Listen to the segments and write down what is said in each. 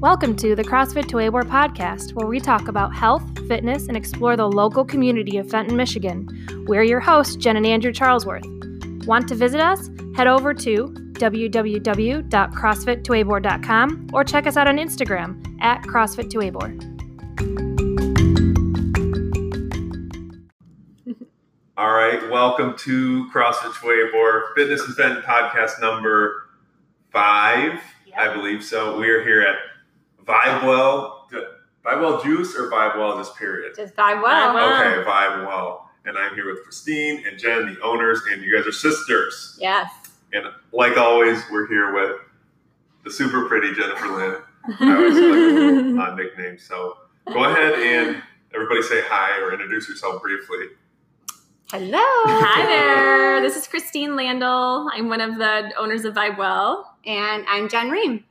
Welcome to the CrossFit to Awar podcast, where we talk about health, fitness, and explore the local community of Fenton, Michigan. We're your hosts, Jen and Andrew Charlesworth. Want to visit us? Head over to www.crossfit2awar.com or check us out on Instagram at CrossFit2Awar. All right, welcome to CrossFit to Awar Fitness and Fenton podcast number five, I believe so. We are here at Vibe Well, Vibe Well Juice or Vibe Well just period? Just vibe well. Vibe well. Okay, Vibe Well. And I'm here with Christine and Jen, the owners, and you guys are sisters. Yes. And like always, we're here with the super pretty Jennifer Lynn. I always like a little uh, nickname. So go ahead and everybody say hi or introduce yourself briefly. Hello. Hi there. This is Christine Landel. I'm one of the owners of Vibe Well. And I'm Jen Ream.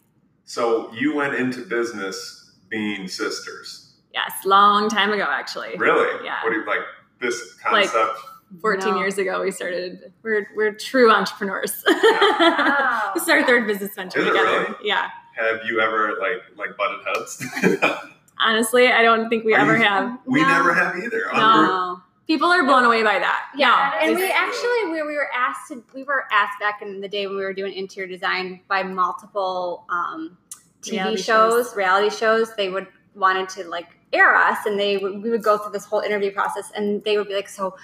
So you went into business being sisters. Yes, long time ago, actually. Really? Yeah. What do you like this Like- concept? 14 No. years ago, we started. We're we're true entrepreneurs. Wow. this is our third business venture Is together. really? Yeah. Have you ever like like butted heads? Honestly, I don't think we Are ever you- have. we No. never have either. No. Under- No. People are blown away by that. Yeah, No, and we actually we, we were asked to we were asked back in the day when we were doing interior design by multiple um, TV Reality shows, shows. reality shows. They would wanted to like air us, and they would, we would go through this whole interview process, and they would be like, "So,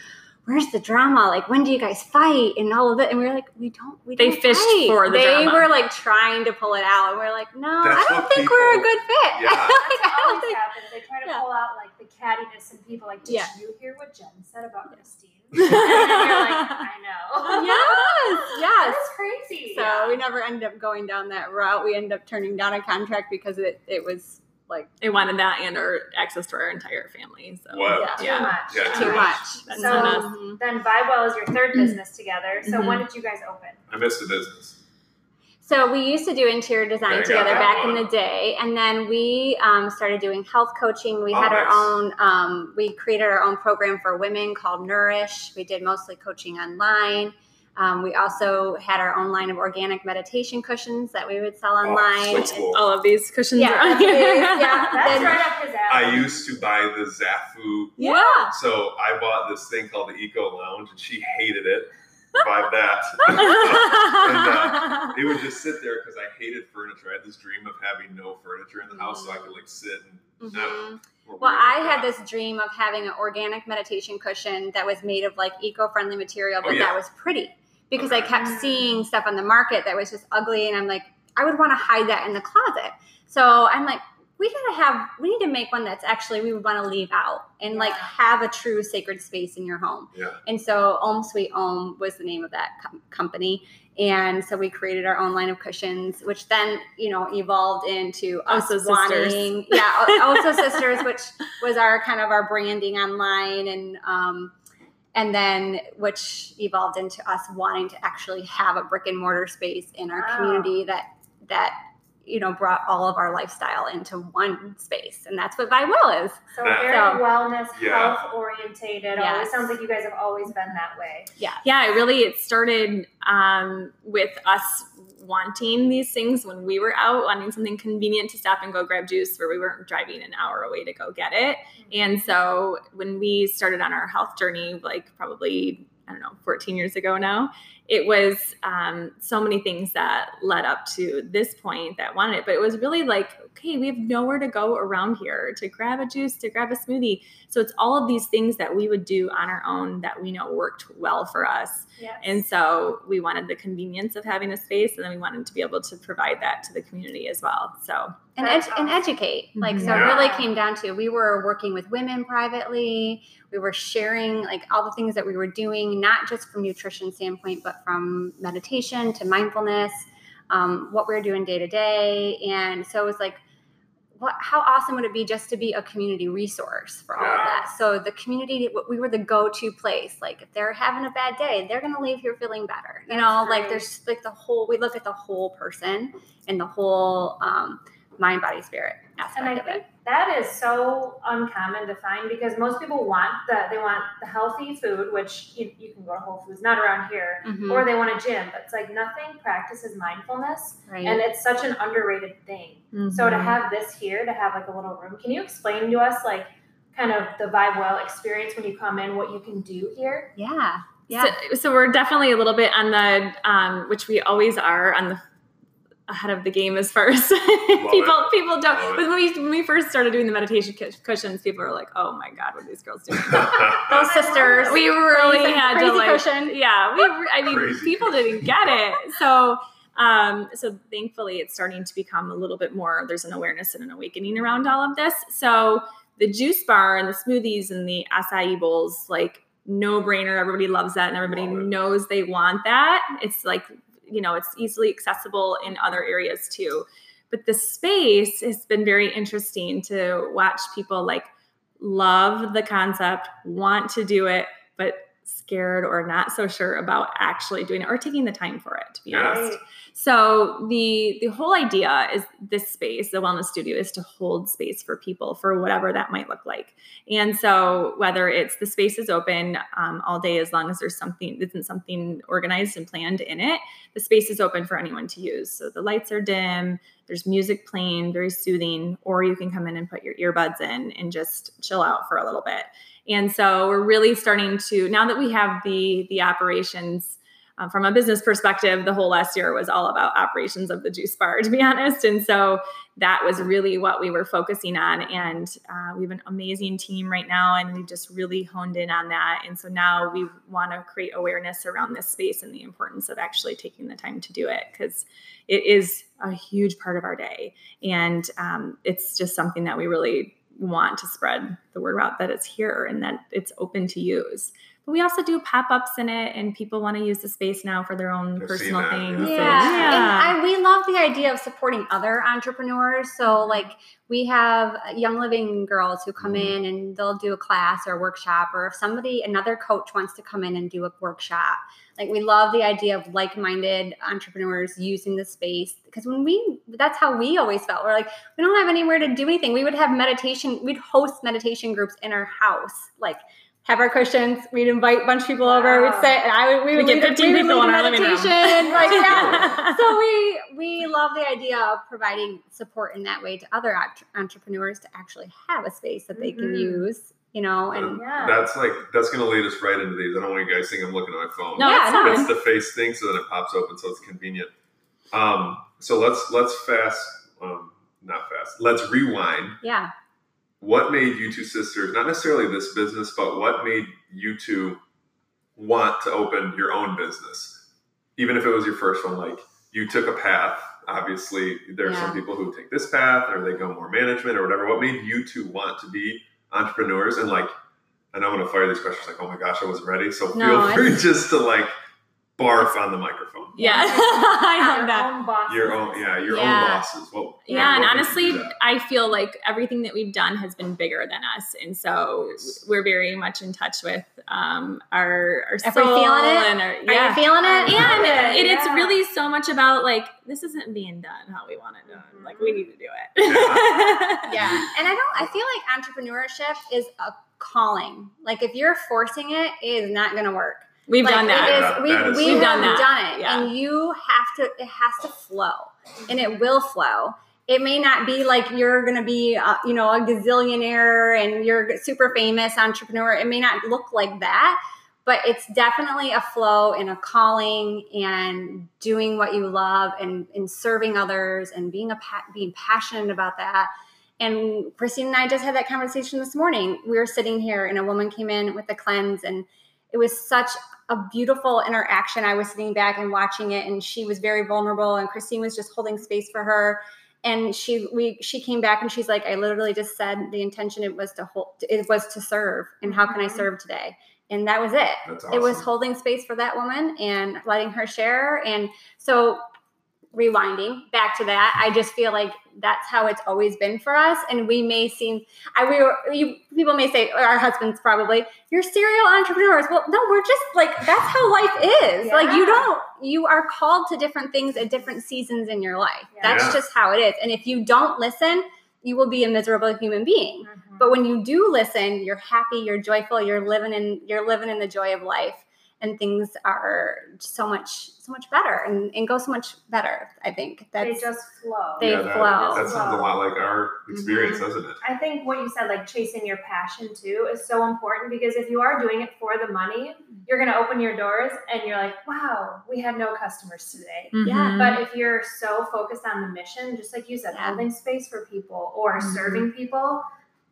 where's the drama? Like, when do you guys fight?" And all of it, and we were like, "We don't. We They don't fished fight." for the They drama. were like trying to pull it out, and we are like, "No, That's I don't what think we're a good fit." Yeah. Like, I That's don't always think. happens. They try to Yeah. pull out like the cattiness in people. Like, did Yeah. you hear what Jen said about Christine? and you're like, I know. Yes, yes. That's crazy. So we never ended up going down that route. We ended up turning down a contract because it, it was like They wanted that and our access to our entire family. So Wow. Yeah. too much. Yeah, too Too much. That's So- on us. Then Vibewell is your third business together. So Mhm. when did you guys open? I missed the business. So we used to do interior design Okay, together back one. in the day, and then we um, started doing health coaching. We Oh, had our nice. own. Um, we created our own program for women called Nourish. We did mostly coaching online. Um, we also had our own line of organic meditation cushions that we would sell online. so cool. All of these cushions Yeah, are on that's here. Yeah. That's Then- right up his alley. I used to buy the Zafu. Yeah. So I bought this thing called the Eco Lounge, and she hated it. Buy that. And, it would just sit there because I hated furniture. I had this dream of having no furniture in the house, so I could like sit and. I don't know. Mhm. We're Well, I had this dream of having an organic meditation cushion that was made of like eco-friendly material, but Oh, yeah. that was pretty because I kept seeing stuff on the market that was just ugly, and I'm like, I would want to hide that in the closet. So I'm like, we gotta have, we need to make one that's actually we would want to leave out and like have a true sacred space in your home. Yeah. And so Om Sweet Om was the name of that com- company. And so we created our own line of cushions, which then, you know, evolved into us Also Sisters. wanting, yeah, also Sisters, which was our kind of our branding online and, um, and then which evolved into us wanting to actually have a brick and mortar space in our Wow. community that, that, you know, brought all of our lifestyle into one space. And that's what Vibe Well is. So That- very So- wellness, Yeah. health orientated. It Yes. always sounds like you guys have always been that way. Yeah. yeah, it really it started um, with us wanting these things when we were out, wanting something convenient to stop and go grab juice where we weren't driving an hour away to go get it. Mm-hmm. And so when we started on our health journey, like probably I don't know, 14 years ago now, it was um, so many things that led up to this point that wanted it. But it was really like, okay, we have nowhere to go around here to grab a juice, to grab a smoothie. So it's all of these things that we would do on our own that we know worked well for us. Yes. And so we wanted the convenience of having a space, and then we wanted to be able to provide that to the community as well. So and, That's ed- and educate. Like, so Mhm. it really came down to we were working with women privately. We were sharing like all the things that we were doing, not just from nutrition standpoint, but from meditation to mindfulness, um, what we're doing day to day. And so it was like, what? How awesome would it be just to be a community resource for all of that? So the community, we were the go-to place. Like if they're having a bad day, they're gonna leave here feeling better. You That's know, like there's like the whole. We look at the whole person and the whole. Um, mind, body, spirit aspect And I of think it. that is so uncommon to find because most people want the they want the healthy food, which you, you can go to Whole Foods, not around here, Mhm. or they want a gym. But it's like nothing practices mindfulness, right. and it's such an underrated thing. So to Mhm. have this here, to have like a little room, can you explain to us like kind of the Vibe Well experience when you come in, what you can do here? yeah. Yeah. So, so we're definitely a little bit on the, um, which we always are on the ahead of the game as far as people people don't. Love. When we when we first started doing the meditation cushions, people were like, "Oh my god, what are these girls doing?" Those sisters. we really Crazy- had crazy to like, cushion. yeah, we. I mean, Crazy people didn't get it, so. Um, so thankfully it's starting to become a little bit more there's an awareness and an awakening around all of this so the juice bar and the smoothies and the acai bowls like no brainer everybody loves that and everybody Love it. knows they want that it's like you know it's easily accessible in other areas too. But the space has been very interesting to watch people like love the concept want to do it but scared or not so sure about actually doing it or taking the time for it to be honest so the the whole idea is this space, the wellness studio, is to hold space for people for whatever that might look like. And so whether it's the space is open um, all day as long as there's something isn't something organized and planned in it, the space is open for anyone to use. So the lights are dim, there's music playing, very soothing, or you can come in and put your earbuds in and just chill out for a little bit. And so we're really starting to now that we have the the operations um, from a business perspective, the whole last year was all about operations of the juice bar, to be honest. And so that was really what we were focusing on. And uh, we have an amazing team right now, and we've just really honed in on that. And so now we want to create awareness around this space and the importance of actually taking the time to do it because it is a huge part of our day. And um, it's just something that we really want to spread the word out that it's here and that it's open to use. But we also do pop ups in it, and people want to use the space now for their own I've personal that, things. yeah. and- Yeah. And I, we love the idea of supporting other entrepreneurs. So, like, we have Young Living girls who come Mhm. in and they'll do a class or a workshop, or if somebody, another coach wants to come in and do a workshop. Like, we love the idea of like minded entrepreneurs using the space because when we, that's how we always felt. We're like, we don't have anywhere to do anything. We would have meditation, we'd host meditation groups in our house. Like, have our cushions. We'd invite a bunch of people over. We'd Wow. sit, and I would we We would get 15 we people lead in a our living room. Like, yeah. so we we love the idea of providing support in that way to other entrepreneurs to actually have a space that they can Mhm. use. You know, and Yeah. That's like that's gonna lead us right into these. I don't want you guys think I'm looking at my phone. No, Yeah, it's no, it's the face thing, so that it pops open, so it's convenient. Um, so let's let's fast, um, not fast. Let's rewind. yeah, What made you two sisters, not necessarily this business, but what made you two want to open your own business, even if it was your first one? Like you took a path. Obviously, there are Yeah. some people who take this path, or they go more management, or whatever. What made you two want to be entrepreneurs? And like, I know I'm going to fire these questions. Like, oh my gosh, I wasn't ready. So No, feel free just to like barf on the microphone. Yeah, I Your love that. own bosses. Your own, yeah, your Yeah. own bosses. Well, Yeah, and honestly, I feel like everything that we've done has been bigger than us, and so Yes. we're very much in touch with um, our our Are we soul feeling it? and our are yeah. you feeling it? and it, it, it's yeah. really so much about like this isn't being done how we want it done. Like we need to do it. yeah and i don't i feel like entrepreneurship is a calling like if you're forcing it it is not going to work We've like, done that. It Yeah, is, we, that is- we We've have done that. done it, Yeah. and you have to. It has to flow, and it will flow. It may not be like you're going to be, a, you know, a gazillionaire and you're a super famous entrepreneur. It may not look like that, but it's definitely a flow and a calling and doing what you love and, and serving others and being a pa- being passionate about that. And Christine and I just had that conversation this morning. We were sitting here, and a woman came in with a cleanse, and it was such a beautiful interaction. I was sitting back and watching it, and she was very vulnerable, and Christine was just holding space for her. And she we she came back and she's like, I literally just said the intention it was to hold it was to serve, and how can I Mhm. serve today? And that was it. That's It was holding space for that woman and letting her share. And so rewinding back to that, I just feel like that's how it's always been for us. And we may seem, I we were, you, people may say, our husbands probably, you're serial entrepreneurs. Well, no, we're just like that's how life is. Like you don't, you are called to different things at different seasons in your life. Yeah. That's Yeah. just how it is. And if you don't listen, you will be a miserable human being. Mhm. But when you do listen, you're happy, you're joyful, you're living in you're living in the joy of life and things are so much so much better and, and go so much better. I think they just flow. They yeah, that, flow. that sounds a lot like our experience, Mm-hmm. doesn't it? I think what you said, like chasing your passion too, is so important because if you are doing it for the money, you're going to open your doors and you're like, wow, we had no customers today. Yeah. Mhm. But if you're so focused on the mission, just like you said, Yeah. holding space for people or Mhm. serving people,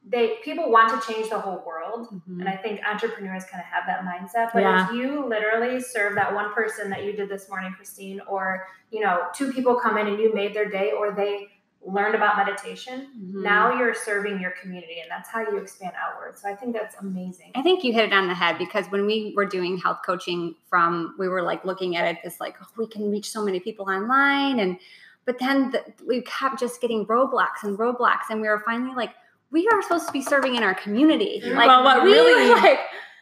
they people want to change the whole world. Mhm. And I think entrepreneurs kind of have that mindset. But Yeah. if you literally serve that one person that you did this morning, Christine, or you know, two people come in and you made their day, or they learned about meditation, Mhm. now you're serving your community, and that's how you expand outward. So I think that's amazing. I think you hit it on the head because when we were doing health coaching from we were like looking at it as like oh, we can reach so many people online and but then the, we kept just getting roadblocks and roadblocks and we were finally like we are supposed to be serving in our community like Well, what we really- like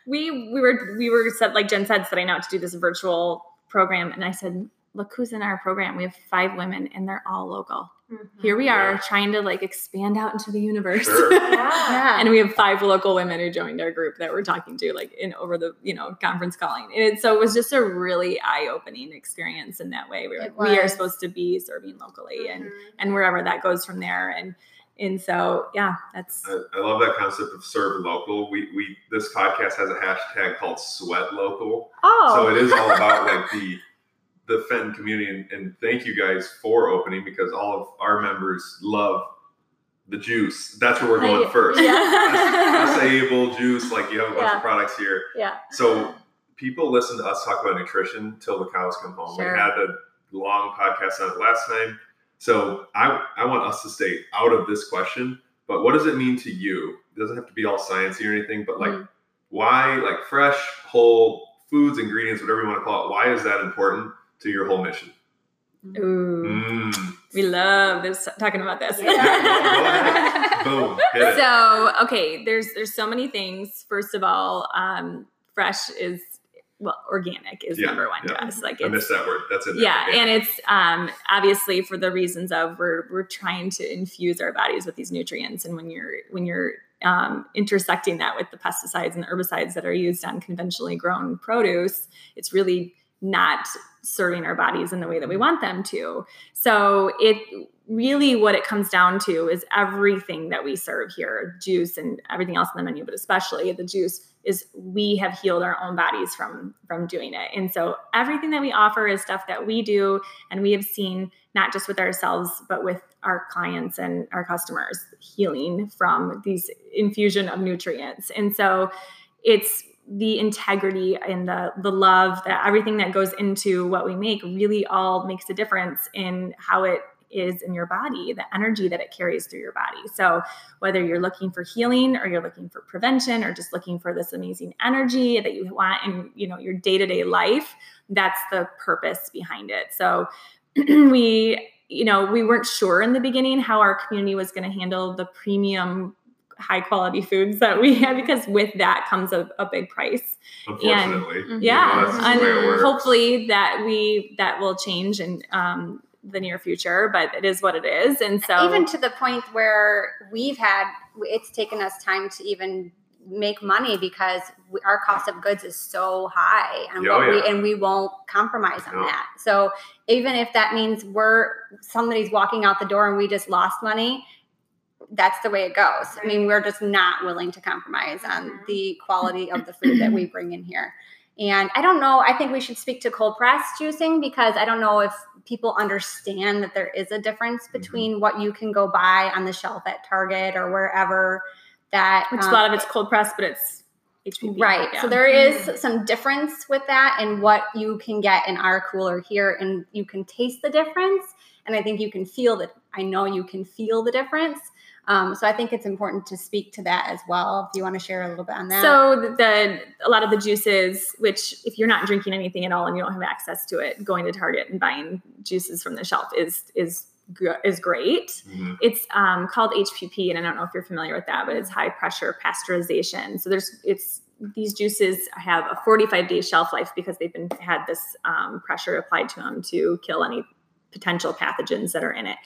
we we were we were said like Jen said setting out to do this virtual program, and I said, look who's in our program. We have five women, and they're all local. Mhm. Here we are Yeah. trying to like expand out into the universe. Sure. Yeah. yeah and we have five local women who joined our group that we're talking to like in over the you know conference calling and it, so it was just a really eye-opening experience in that way we we're It like we are supposed to be serving locally and Mhm. and wherever that goes from there and and so yeah that's I, I love that concept of serve local. We we this podcast has a hashtag called Sweat Local. oh So it is all about like the the Fenton community, and, and thank you guys for opening because all of our members love the juice. That's where we're going I- first. yeah. Juice, like you have a bunch Yeah. of products here. yeah So people listen to us talk about nutrition till the cows come home. Sure. We had a long podcast on it last time. So I, I want us to stay out of this question, but what does it mean to you? It doesn't have to be all sciencey or anything, but like Mhm. why like fresh, whole foods, ingredients, whatever you want to call it, why is that important to your whole mission? ooh Mm. we love this talking about this Yeah. Boom. So okay there's there's so many things first of all um fresh is well organic is Yeah, number one yeah. to us like I miss that word. That's it. there. yeah and it's um obviously for the reasons of we're we're trying to infuse our bodies with these nutrients and when you're when you're um, intersecting that with the pesticides and herbicides that are used on conventionally grown produce it's really not serving our bodies in the way that we want them to so it really what it comes down to is everything that we serve here juice and everything else on the menu but especially the juice is we have healed our own bodies from from doing it. And so everything that we offer is stuff that we do and we have seen not just with ourselves but with our clients and our customers healing from these infusion of nutrients. And so it's the integrity and the the love that everything that goes into what we make really all makes a difference in how it is in your body the energy that it carries through your body so whether you're looking for healing or you're looking for prevention or just looking for this amazing energy that you want in you know your day-to-day life that's the purpose behind it so we you know we weren't sure in the beginning how our community was going to handle the premium high quality foods that we have because with that comes a, a big price Unfortunately. Mhm. yeah that's just the way it and hopefully that we that will change and um, the near future but it is what it is. And so even to the point where we've had it's taken us time to even make money because we, our cost of goods is so high and Oh, what we and we won't compromise on No. that. So even if that means we're somebody's walking out the door and we just lost money that's the way it goes. I mean we're just not willing to compromise on Mhm. the quality of the food that we bring in here and i don't know i think we should speak to cold press juicing because i don't know if people understand that there is a difference Mm-hmm. between what you can go buy on the shelf at target or wherever that which a um, lot of it's cold pressed but it's HPP. Right. Yeah. So there is some difference with that and what you can get in our cooler here, and you can taste the difference. And I think you can feel that. I know you can feel the difference. Um, so I think it's important to speak to that as well. If you want to share a little bit on that. So the, the a lot of the juices, which if you're not drinking anything at all and you don't have access to it, going to Target and buying juices from the shelf is is is great. Mhm. It's um, called HPP, and I don't know if you're familiar with that, but it's high pressure pasteurization. So there's it's these juices have a 45 day shelf life because they've been had this um, pressure applied to them to kill any potential pathogens that are in it.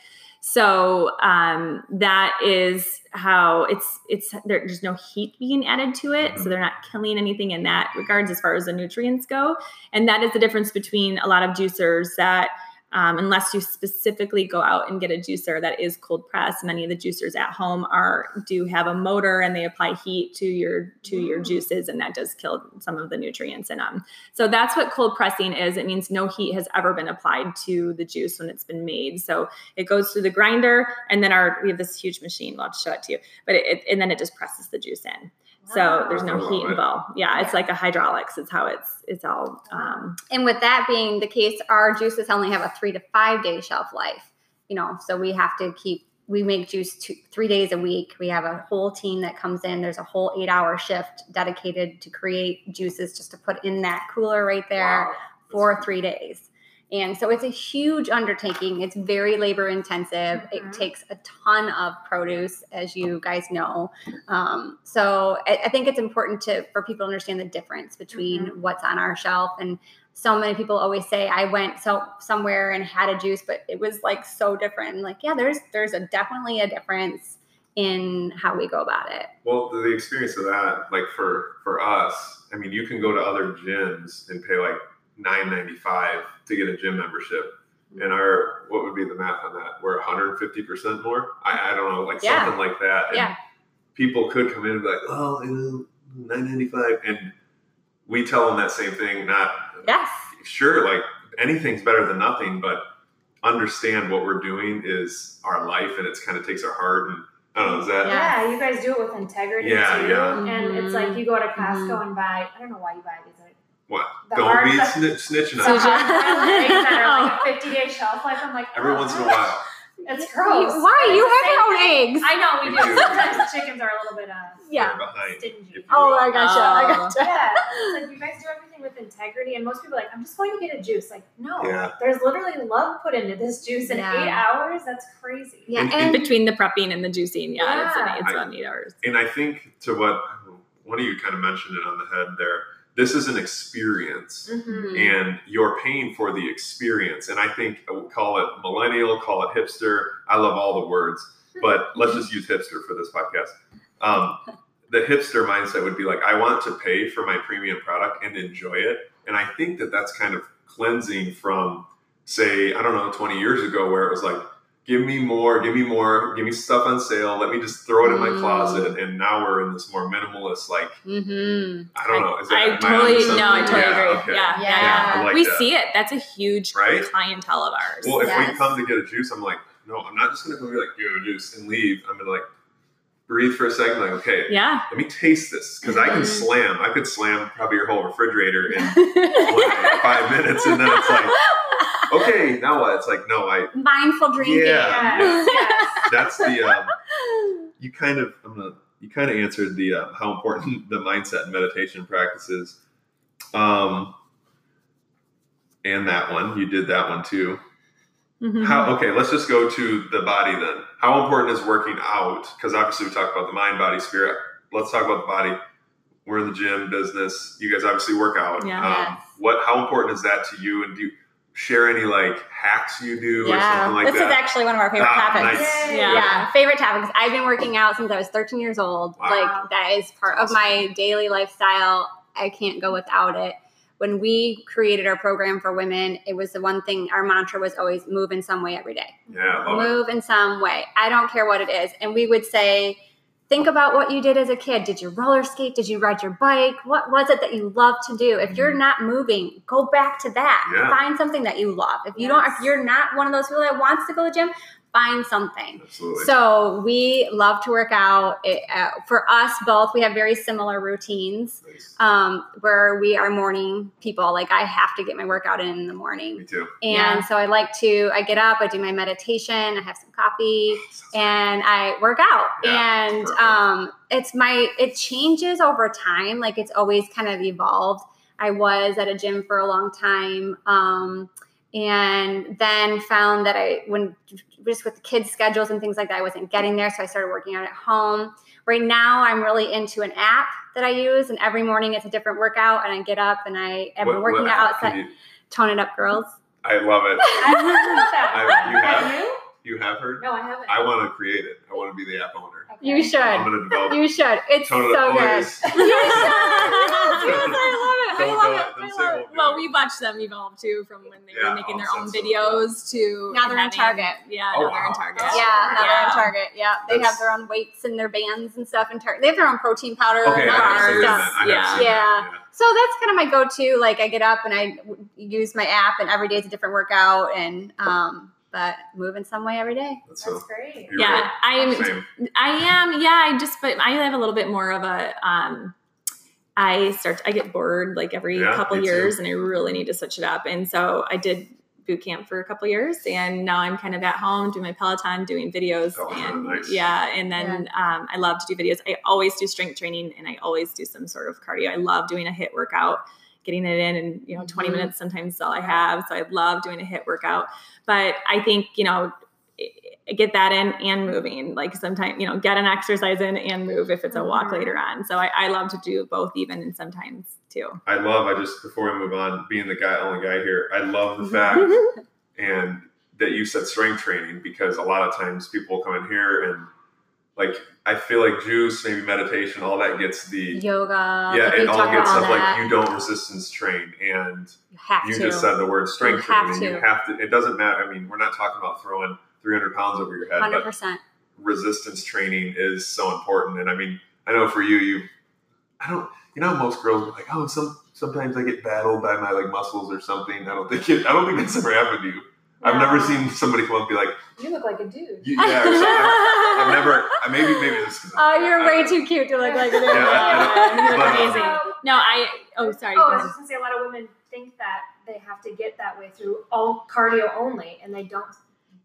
So um, that is how it's it's there, there's no heat being added to it, so they're not killing anything in that regards as far as the nutrients go. And that is the difference between a lot of juicers that um, unless you specifically go out and get a juicer that is cold press many of the juicers at home are do have a motor and they apply heat to your to your juices and that does kill some of the nutrients in them so that's what cold pressing is. It means no heat has ever been applied to the juice when it's been made. So it goes through the grinder and then our we have this huge machine we'll have to show it to you but it, it and then it just presses the juice in so there's no heat involved yeah it's like a hydraulics it's how it's it's all um, And with that being the case, our juices only have a three to five day shelf life. You know, so we have to keep. We make juice two, three days a week. We have a whole team that comes in. There's a whole eight hour shift dedicated to create juices just to put in that cooler right there Wow. for three days. And so it's a huge undertaking. It's very labor intensive. Mhm. It takes a ton of produce, as you guys know. Um, so I, I think it's important to for people to understand the difference between what's on our shelf. And so many people always say, "I went so somewhere and had a juice, but it was like so different." And like, yeah, there's there's a definitely a difference in how we go about it. Well, the, the experience of that, like for for us, I mean, you can go to other gyms and pay like nine ninety five to get a gym membership, and our what would be the math on that? We're one hundred and fifty percent more. I, I don't know, like Yeah. something like that. And Yeah. people could come in and be like, "Oh, nine ninety five, and we tell them that same thing. Not Yes. sure, like anything's better than nothing, but understand what we're doing is our life, and it's kind of takes our heart and. I don't know, is that Yeah. Yeah, you guys do it with integrity Yeah, too. yeah. And it's Mhm. like you go to Costco Mhm. and buy. I don't know why you buy these. Like, what? the Don't hard- be the- sni- snitching the on Suja. us. hard eggs that are like a 50 day shelf life. I'm like, every oh, once in a while. It's gross. Why? But You it's have your own eggs. I know we We do. do. Sometimes the chickens are a little bit uh, Yeah. They're behind. stingy. you Oh, will. I gotcha. I Oh. gotcha. Yeah, it's like you guys do everything with integrity, and most people are like, I'm just going to get a juice. Like, no, Yeah. there's literally love put into this juice in Yeah. eight hours. That's crazy. Yeah, And- and between the prepping and the juicing yeah, it's, Yeah. an, it's I- on eight hours And I think to what one of you kind of mentioned it on the head there. This is an experience, Mhm. and you're paying for the experience. And I think uh, call it millennial, call it hipster. I love all the words, but let's just use hipster for this podcast. Um, the hipster mindset would be like, I want to pay for my premium product and enjoy it. And I think that that's kind of cleansing from, say, I don't know, 20 years ago, where it was like, give me more, give me more, give me stuff on sale. Let me just throw it in my Mm. closet. And now we're in this more minimalist, like, mm-hmm. I don't know. Is that, I am totally something? no, I totally Yeah, agree. okay. Yeah, yeah, Yeah. yeah. Like we that. see it. That's a huge Right? clientele of ours. Well, if Yes. we come to get a juice, I'm like, no, I'm not just gonna come be like, give a juice and leave. I'm gonna like breathe for a second, like, okay, yeah. let me taste this because I can Mhm. slam. I could slam probably your whole refrigerator in like, five minutes, and then it's like, okay, now what? It's like, no, I. Mindful drinking. Yeah. Yes. That's the. Um, you kind of. I'm gonna. You kind of answered the uh, how important the mindset and meditation practices. Um. And that one, you did that one too. Mhm. How okay, let's just go to the body then. How important is working out? Because obviously we talk about the mind, body, spirit. Let's talk about the body. We're in the gym business. You guys obviously work out. Yeah. Um, Yes. what how important is that to you? And do you share any like hacks you do or something like that? this is actually one of our favorite Ah, topics. nice. Yeah. Yeah, favorite topics. I've been working out since I was 13 years old. Wow. Like that is part of my daily lifestyle. I can't go without it. When we created our program for women, it was the one thing our mantra was always move in some way every day. Yeah, I love it. move in some way. I don't care what it is. And we would say, think about what you did as a kid. Did you roller skate? Did you ride your bike? What was it that you loved to do? If you're mm. not moving, go back to that. Yeah. Find something that you love. If you don't, if you're not one of those people that wants to go to the gym, find something. Absolutely. So we love to work out. It, uh, for us both, we have very similar routines Nice. um, where we are morning people. Like I have to get my workout in in the morning. Me too. And Yeah. so I like to, I get up, I do my meditation, I have some coffee, and I work out. Yeah, and um, it's my, it changes over time. Like it's always kind of evolved. I was at a gym for a long time. Um, and then found that I, when just with the kids' schedules and things like that, I wasn't getting there. So I started working out at home. Right now, I'm really into an app that I use, and every morning it's a different workout. And I get up and I been What- working what- out outside. you- Tone it up, girls. I love it. I've heard of that. I- you Have have? you? You have heard? No, I haven't. I want to create it. I want to be the app owner. You should. I'm going to develop You should. It's so up good. boys. Yes, I love it. I Don't love it. it. I love it it. won't do Well, we watched them evolve too from when they Yeah, were making their own send some. videos to Now they're in Target. Yeah, Oh, now they're in. Target. That's Yeah, now they're in Target. Yeah, they That's- have their own weights and their bands and stuff in Target. They have their own protein powder. Okay, and I all that seen stuff. that. I Yeah. seen Yeah. that. So that's kind of my go-to. Like I get up and I w- use my app, and every day is a different workout, and um, but move in some way every day. That's, That's so, great. Yeah, right. I am. Same. I am. Yeah, I just. But I have a little bit more of a. um I start. I get bored like every Yeah, couple me too. years, and I really need to switch it up. And so I did boot camp for a couple years, and now I'm kind of at home doing my Peloton, doing videos, Oh, and nice. yeah. And then um, I love to do videos. I always do strength training, and I always do some sort of cardio. I love doing a HIIT workout. Getting it in and you know 20 Mhm. minutes sometimes is all I have. So I love doing a HIIT workout. But I think, you know, get that in and moving. Like sometimes, you know, get an exercise in and move if it's a walk Mhm. later on. So I, I love to do both even and sometimes too. I love, I just, before we move on, being the guy, only guy here, I love the fact and that you said strength training because a lot of times people come in here and like I feel like juice, maybe meditation, all that gets the Yoga. yeah, it all gets stuff that. like you don't resistance train and You have you just said the word strength You have training. You have to. It doesn't matter. I mean, we're not talking about throwing 300 pounds over your head, 100%. resistance training is so important. And I mean, I know for you, you, I don't, you know, most girls are like, oh, some sometimes I get battled by my like muscles or something. I don't think it. I don't think that's ever happened to you. I've never seen somebody come up and be like, You look like a dude. "You- yeah, or. I've, I've never. I maybe maybe this. is- Oh, you're I- way too cute to look like it. Yeah, I- I- you look but, uh, amazing. No, I, oh, sorry. Oh, I was just gonna say a lot of women think that they have to get that way through all cardio only, and they don't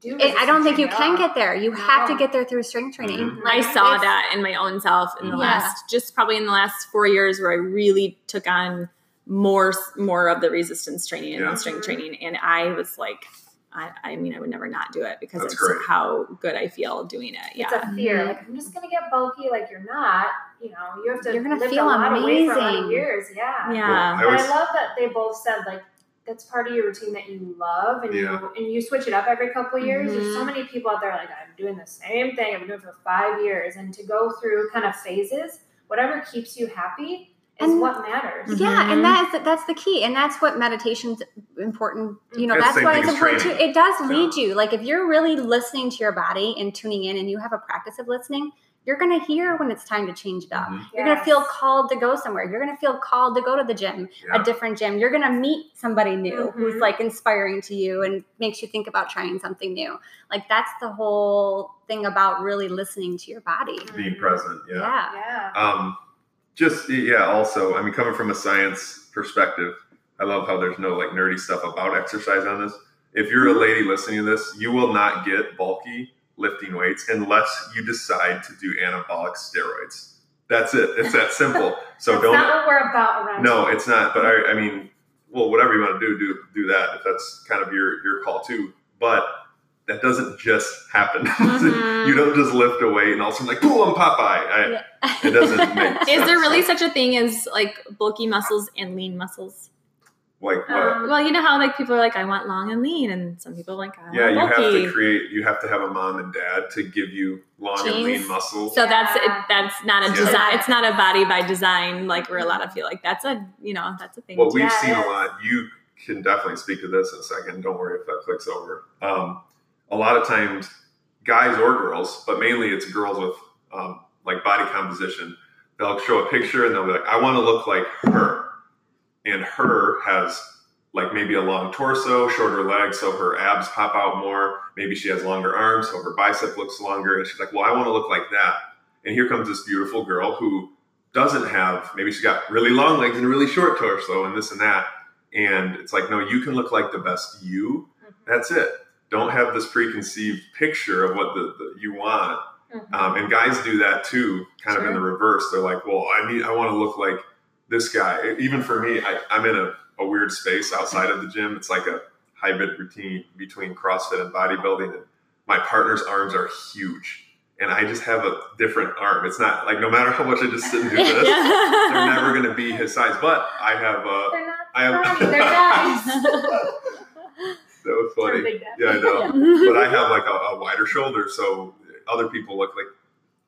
do. It, I don't think you can get there. You have to get there through strength training. Mhm. I saw that in my own self in the Yeah. last, just probably in the last four years, where I really took on more more of the resistance training and Yeah. strength training, and I was like, I, I mean, I would never not do it because That's it's great. how good I feel doing it. Yeah. It's Yeah, a fear. Mhm. Like I'm just gonna get bulky. Like you're not. You know, you have to. You're gonna feel a lot of weight for a lot amazing. of years. Yeah. yeah. I But I love that they both said like that's part of your routine that you love, and Yeah. you and you switch it up every couple of years. There's so Mhm. many people out there like I'm doing the same thing. I've been doing it for five years, and to go through kind of phases, whatever keeps you happy is And- what matters. Yeah, Mhm. and that's that's the key, and that's what meditation's important. You know, It's that's why it's important training. too. It does lead you. Like if you're really listening to your body and tuning in, and you have a practice of listening, you're gonna hear when it's time to change it up. Mhm. You're gonna feel called to go somewhere. You're gonna feel called to go to the gym, Yeah. a different gym. You're gonna meet somebody new who's Mhm. like inspiring to you and makes you think about trying something new. Like that's the whole thing about really listening to your body. being present. Yeah. Yeah. Yeah. Um, just yeah. Also, I mean, coming from a science perspective, I love how there's no like nerdy stuff about exercise on this. If you're a lady listening to this, you will not get bulky lifting weights unless you decide to do anabolic steroids. That's it. It's that simple. So That's don't. not what we're about around. No, it's not. But I, I mean, well, whatever you want to do, do do that. If that's kind of your your call too. But that doesn't just happen. Mhm. you don't just lift a weight and all of a sudden like, boom, I'm Popeye. I, It doesn't make Is there really such a thing as like bulky muscles and lean muscles? like what? Um, Well, you know how like people are like, I want long and lean, and some people are like, I yeah, want you have to create. You have to have a mom and dad to give you long and lean muscles. So that's it, that's not a Yeah. design. It's not a body by design like where a lot of feel like that's a you know that's a thing. Well, we've Yeah, seen a lot. You can definitely speak to this in a second. Don't worry if that clicks over. Um, a lot of times, guys or girls, but mainly it's girls with um, like body composition. They'll show a picture and they'll be like, "I want to look like her," and her has like maybe a long torso, shorter legs, so her abs pop out more. Maybe she has longer arms, so her bicep looks longer. And she's like, well, I want to look like that. And here comes this beautiful girl who doesn't have, maybe she's got really long legs and a really short torso and this and that. And it's like, no, you can look like the best you. That's it. Don't have this preconceived picture of what the, the you want. Mhm. Um, and guys do that too, kind of in the reverse. They're like, well, I need, I want to look like this guy. Even for me, I, I'm in a, a weird space outside of the gym. It's like a hybrid routine between CrossFit and bodybuilding. And my partner's arms are huge. And I just have a different arm. It's not like no matter how much I just sit and do this, they're never going to be his size. But I have, uh, They're not I have, they're nice. that was funny. Big Yeah, I know. but I have like a, a wider shoulder, so other people look like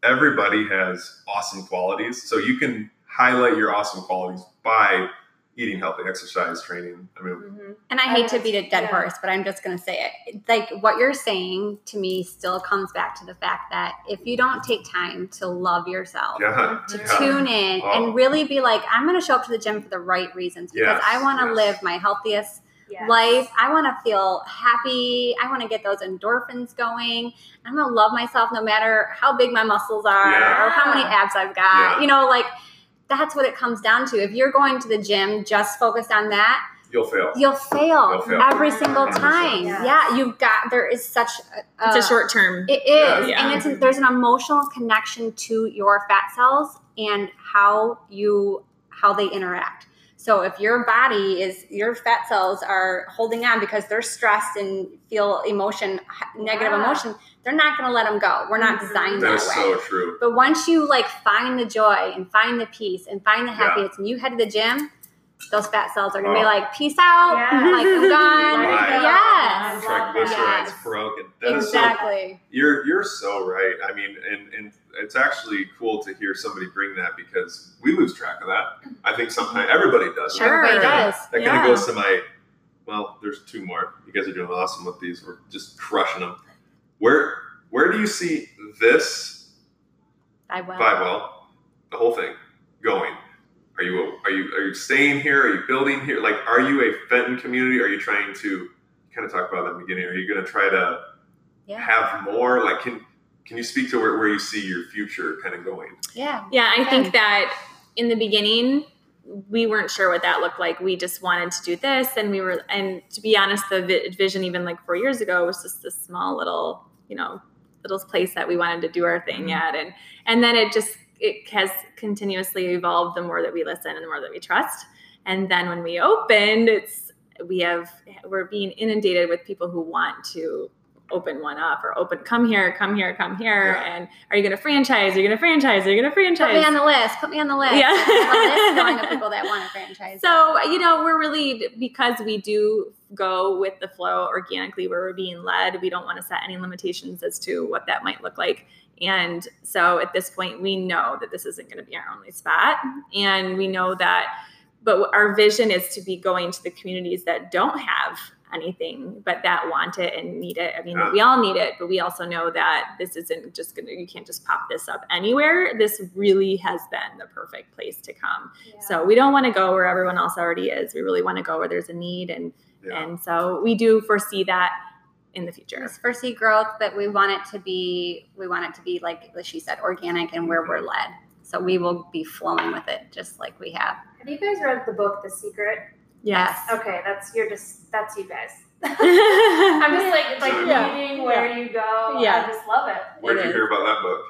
everybody has awesome qualities. So you can highlight your awesome qualities by eating healthy, exercise, training. I mean, Mhm. And I hate to beat a dead Yeah. horse, but I'm just going to say it. Like what you're saying to me still comes back to the fact that if you don't take time to love yourself, yeah, to yeah. tune in Oh. and really be like, I'm going to show up to the gym for the right reasons because Yes, I want to yes. live my healthiest Yes. life. I want to feel happy. I want to get those endorphins going. I'm going to love myself no matter how big my muscles are Yeah. or how many abs I've got. Yeah. You know, like that's what it comes down to. If you're going to the gym just focused on that, You'll fail. you'll fail, You'll fail. every single time. Yes. Yeah, you've got there is such a, It's a uh, short term. It is, Yeah. and it's there's an emotional connection to your fat cells and how you how they interact. So if your body is your fat cells are holding on because they're stressed and feel emotion, negative Yeah. emotion, they're not going to let them go. We're not Mhm. designed That that, is way. so true. But once you like find the joy and find the peace and find the Yeah. happiness and you head to the gym, those fat cells are gonna Oh. be like, peace out, Yeah. like I'm gone. Right. go. Yes. I love that. Triglycerides Yes. broken. That is so Exactly. You're you're so right. I mean, and and it's actually cool to hear somebody bring that because we lose track of that. I think sometimes everybody does. Sure. Everybody That kinda- does. That kind of goes to my. Well, there's two more. You guys are doing awesome with these. We're just crushing them. Where where do you see this I will. vibe well, the whole thing going? Are you are you are you staying here? Are you building here? Like, are you a Fenton community? Are you trying to kind of talk about that in the beginning? Are you going to try to Yeah. have more? Like, can can you speak to where, where you see your future kind of going? Yeah. Yeah, I Okay. think that in the beginning, we weren't sure what that looked like. We just wanted to do this, and we were, and to be honest, the vi- vision even like four years ago was just this small little, you know, little place that we wanted to do our thing Mhm. at, and and then it just it has continuously evolved the more that we listen and the more that we trust. And then when we opened, it's we have we're being inundated with people who want to open one up or open come here come here come here Yeah. and are you going to franchise are you going to franchise are you going to franchise Put me on the list. Put me on the list. Yeah. I have a list going of people that want a franchise. So, you know, we're really, because we do go with the flow organically where we're being led, we don't want to set any limitations as to what that might look like. And so at this point, we know that this isn't going to be our only spot. And we know that, but our vision is to be going to the communities that don't have anything, but that want it and need it. I mean, Yeah. we all need it, but we also know that this isn't just going to, you can't just pop this up anywhere. This really has been the perfect place to come. Yeah. So we don't want to go where everyone else already is. We really want to go where there's a need, and Yeah. and so we do foresee that in the future. Just foresee growth, but we want it to be we want it to be like she said, organic and where we're led. So we will be flowing with it just like we have. Have you guys read the book The Secret? Yes. Okay, that's you're just that's you guys. I'm I'm just like it's like Yeah. reading where you go. Yeah. I just love it. Where did It you is. hear about that book?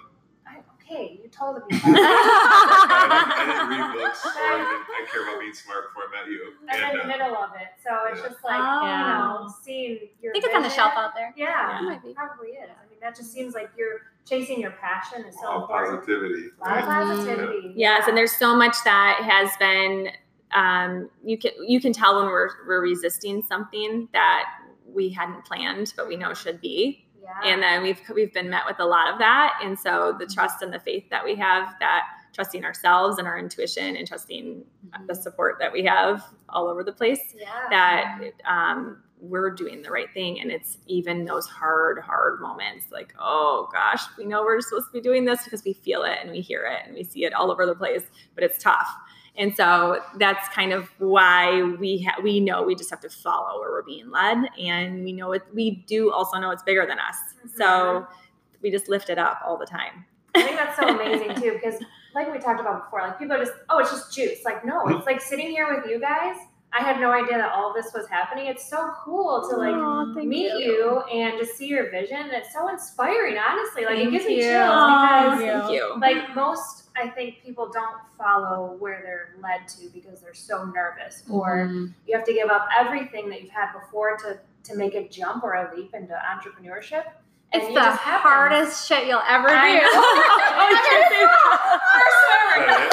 I, okay, you told me. I, didn't, I didn't read books, or even I care about being smart before I met you. I'm in the uh, middle of it, so it's Yeah. just like Oh. you know, seeing your. I think it's on the shelf out there. Yeah, Yeah. It might be. probably is. I mean, that just seems like you're chasing your passion is so all important. positivity. A lot of right? positivity. Yes, and there's so much that has been. Um, you can you can tell when we're we're resisting something that we hadn't planned, but we know should be. Yeah. and then we've we've been met with a lot of that and so the trust and the faith that we have that trusting ourselves and our intuition and trusting the support that we have all over the place yeah. that um, we're doing the right thing and it's even those hard hard moments like oh gosh we know we're supposed to be doing this because we feel it and we hear it and we see it all over the place but it's tough And so that's kind of why we ha- we know we just have to follow where we're being led, and we know it. We do also know it's bigger than us, so mm-hmm. we just lift it up all the time. I think that's so amazing too, because like we talked about before, like people are just, oh, it's just juice. Like, no, it's like sitting here with you guys. I had no idea that all this was happening. It's so cool to like Aw, thank meet you. and just see your vision. And it's so inspiring, honestly. Like Thank it gives me chills because thank you. like most I think people don't follow where they're led to because they're so nervous or Mhm. you have to give up everything that you've had before to to make a jump or a leap into entrepreneurship. And It's the just happens. hardest shit you'll ever do. I know.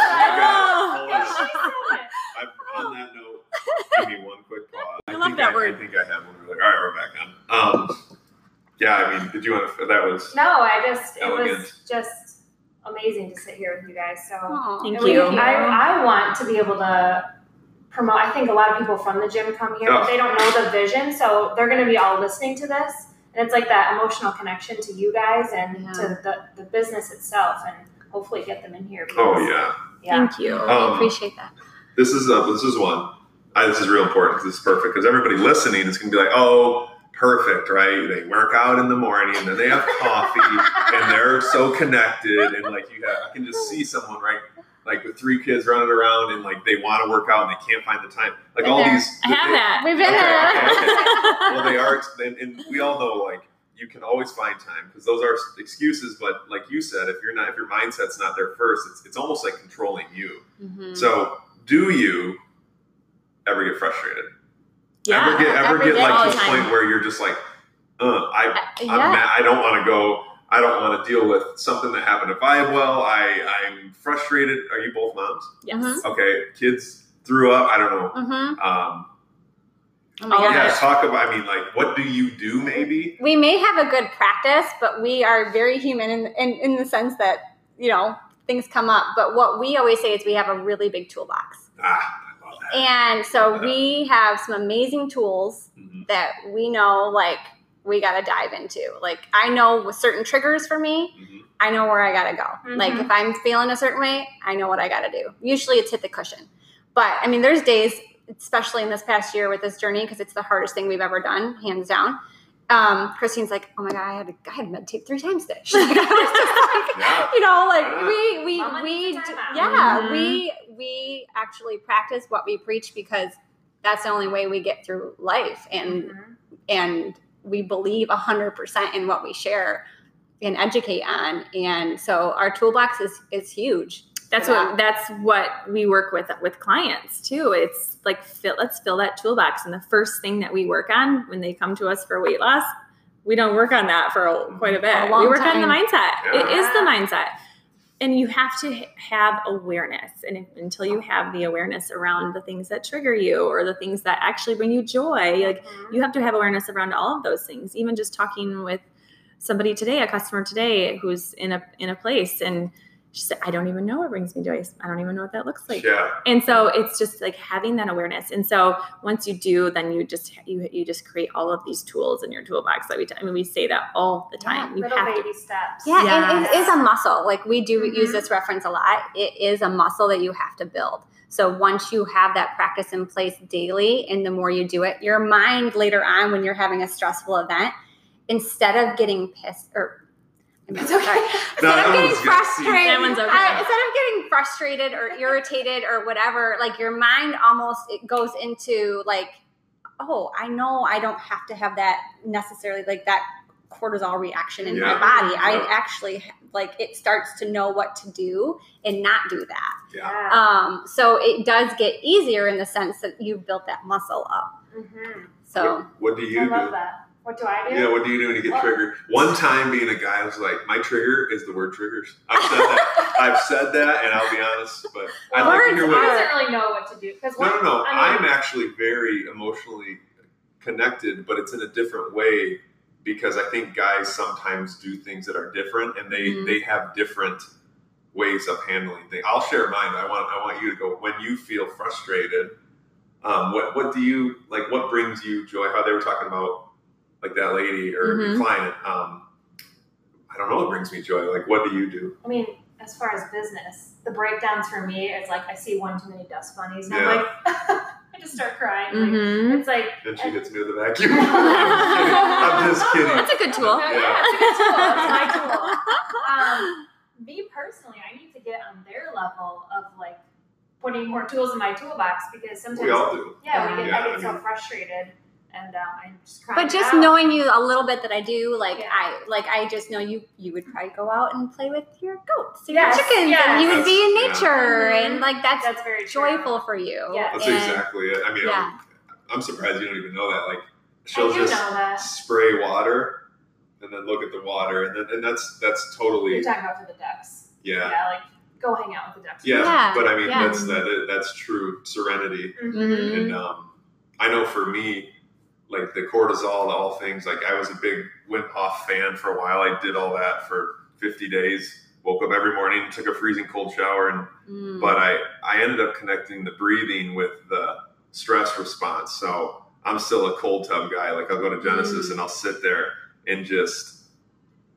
I got it. She Hold on. said it. I, on that note, give me one quick pause. I I love that I, word. I think I have one. Really. All right, we're back on. Um, yeah, I mean, did you want to? That was No, I just it Elegant. was just amazing to sit here with you guys. So Aw. Thank you. I, I want to be able to promote. I think a lot of people from the gym come here, but they don't know the vision, so they're going to be all listening to this, and it's like that emotional connection to you guys and Yeah. to the, the business itself, and hopefully get them in here. oh yeah. yeah. Thank you. I Um, appreciate that. This is uh, this is one. I, this is real important This is perfect. Because everybody listening is going to be like, "Oh, perfect, right?" They work out in the morning, and then they have coffee, and they're so connected, and like you have, I can just see someone right, like with three kids running around, and like they want to work out and they can't find the time. Like Been all there. these, I have that. We've been Okay, there. well, they are, and, and we all know like you can always find time because those are excuses. But like you said, if you're not, if your mindset's not there first, it's it's almost like controlling you. Mhm. So, do you ever get frustrated? Yeah. ever get ever get like to the the point where you're just like, uh, I Uh, I'm mad. I don't want to go. I don't want to deal with something that happened if at Vibewell. I I'm frustrated. Are you both moms? Yes. Mhm. Okay, kids threw up. I don't know. Mhm. Um, Oh my Oh, gosh. yeah, talk about. I mean, like, what do you do? Maybe. we may have a good practice, but we are very human in, in, in the sense that, you know, things come up. But what we always say is we have a really big toolbox. Ah, I love that. And so we have some amazing tools Mhm. that we know, like, we got to dive into. Like, I know with certain triggers for me, Mhm. I know where I got to go. Like, Mhm. if I'm feeling a certain way, I know what I got to do. Usually it's hit the cushion. But I mean, there's days, especially in this past year with this journey, because it's the hardest thing we've ever done, hands down. Um, Christine's like, oh my God, I had to, I had to meditate three times today. She's like, I was just like, Yeah. you know, like Yeah. we, we, we, needs a d- timeout. yeah, Mhm. we, we actually practice what we preach because that's the only way we get through life. And Mhm. and we believe 100% in what we share and educate on and so our toolbox is is huge That's what that's what we work with with clients too. It's like fill, let's fill that toolbox, and the first thing that we work on when they come to us for weight loss, we don't work on that for a, quite a bit. A long we work on the time. mindset. It is the mindset, and you have to have awareness. And until you have the awareness around the things that trigger you or the things that actually bring you joy, like Mhm. you have to have awareness around all of those things even just talking with somebody today a customer today who's in a in a place and she said i don't even know what brings me joy i don't even know what that looks like yeah. and so it's just like having that awareness and so once you do then you just you, you just create all of these tools in your toolbox that we t- I mean we say that all the time you little have to baby steps. yeah and it Yes. is a muscle like we do Mhm. use this reference a lot it is a muscle that you have to build so once you have that practice in place daily and the more you do it your mind later on when you're having a stressful event instead of getting pissed or It's okay. No, instead that of getting frustrated, That one's okay. uh, instead of getting frustrated or irritated or whatever, like your mind almost it goes into like, oh, I know I don't have to have that necessarily like that cortisol reaction in my Yeah. body. I Yeah. actually like it starts to know what to do and not do that. Yeah. Yeah. Um, so it does get easier in the sense that you've built that muscle up. Mhm. So What, what do you I do? love that. What do I do? Yeah, what do you do when you get Well- triggered? One time being a guy I was like, my trigger is the word triggers. I've said that. I've said that, and I'll be honest, but I'd like to hear He what. are- doesn't really know what to do because No, no, no. I mean, I'm actually very emotionally connected, but it's in a different way because I think guys sometimes do things that are different, and they Mhm. they have different ways of handling things. I'll share mine. I want I want you to go when you feel frustrated. Um, what what do you like? What brings you joy? How they were talking about like that lady or your Mhm. client. Um, I don't know what brings me joy. Like, what do you do? I mean, as far as business, the breakdowns for me is like I see one too many dust bunnies, and Yeah. I'm like, I just start crying. Like, Mhm. It's like Then she hits me with a vacuum. I'm just kidding. That's a good tool. Yeah, Yeah. it's a good tool. It's my tool. Um, me personally, I need to get on their level of like putting more tools in my toolbox because sometimes, We all do. yeah, we get, Yeah, I get I so frustrated, and um, I'm just crying. But just out. knowing you a little bit that I do, like Yeah. I like I just know you you would probably go out and play with your goats and Yes, your chickens yes. and you would be in That's- yeah. nature Mhm. and like that's, that's very true. joyful for you. Yeah. That's And- exactly it. I mean, Yeah. I'm, I'm surprised you don't even know that. Like, she'll just spray water and then look at the water, and then and that's that's totally You're talking about for the ducks. yeah. Yeah, like go hang out with the ducks. Yeah, Yeah, but I mean yeah. that's that that's true serenity, Mhm. Mhm. and um, I know for me, like the cortisol, the all things. Like I was a big Wim Hof fan for a while. I did all that for 50 days. Woke up every morning, took a freezing cold shower, and Mm. but I I ended up connecting the breathing with the stress response. So I'm still a cold tub guy. Like I'll go to Genesis Mm. and I'll sit there and just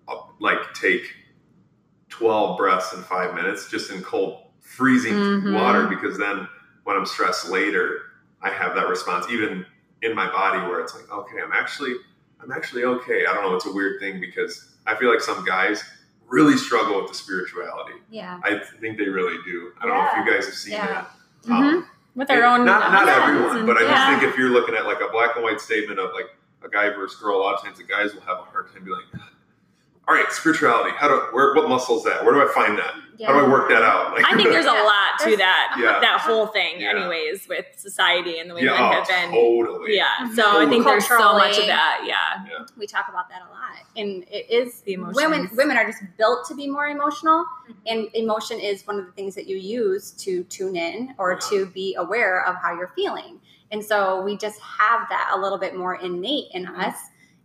I'll, like take 12 breaths in five minutes just in cold freezing Mhm. water because then when I'm stressed later, I have that response even in my body where it's like, okay, I'm actually I'm actually okay. I don't know. It's a weird thing because I feel like some guys really struggle with the spirituality. yeah. I think they really do. I don't know if you guys have seen Yeah. that. Mhm. Um, With their own not not everyone, and- but I just think if you're looking at like a black and white statement of like a guy versus girl, a lot of times the guys will have a hard time being like, all right, spirituality. How do where what muscle is that? Where do I find that? How do I work that out? Like, I think there's a lot to that Yeah. that whole thing, Yeah. anyways, with society and the way yeah, men oh, have been. totally. Yeah, mm-hmm. so I think there's so much of that. Yeah, we talk about that a lot and it is The emotions. women women are just built to be more emotional mm-hmm. and emotion is one of the things that you use to tune in or to be aware of how you're feeling and so we just have that a little bit more innate in mm-hmm. us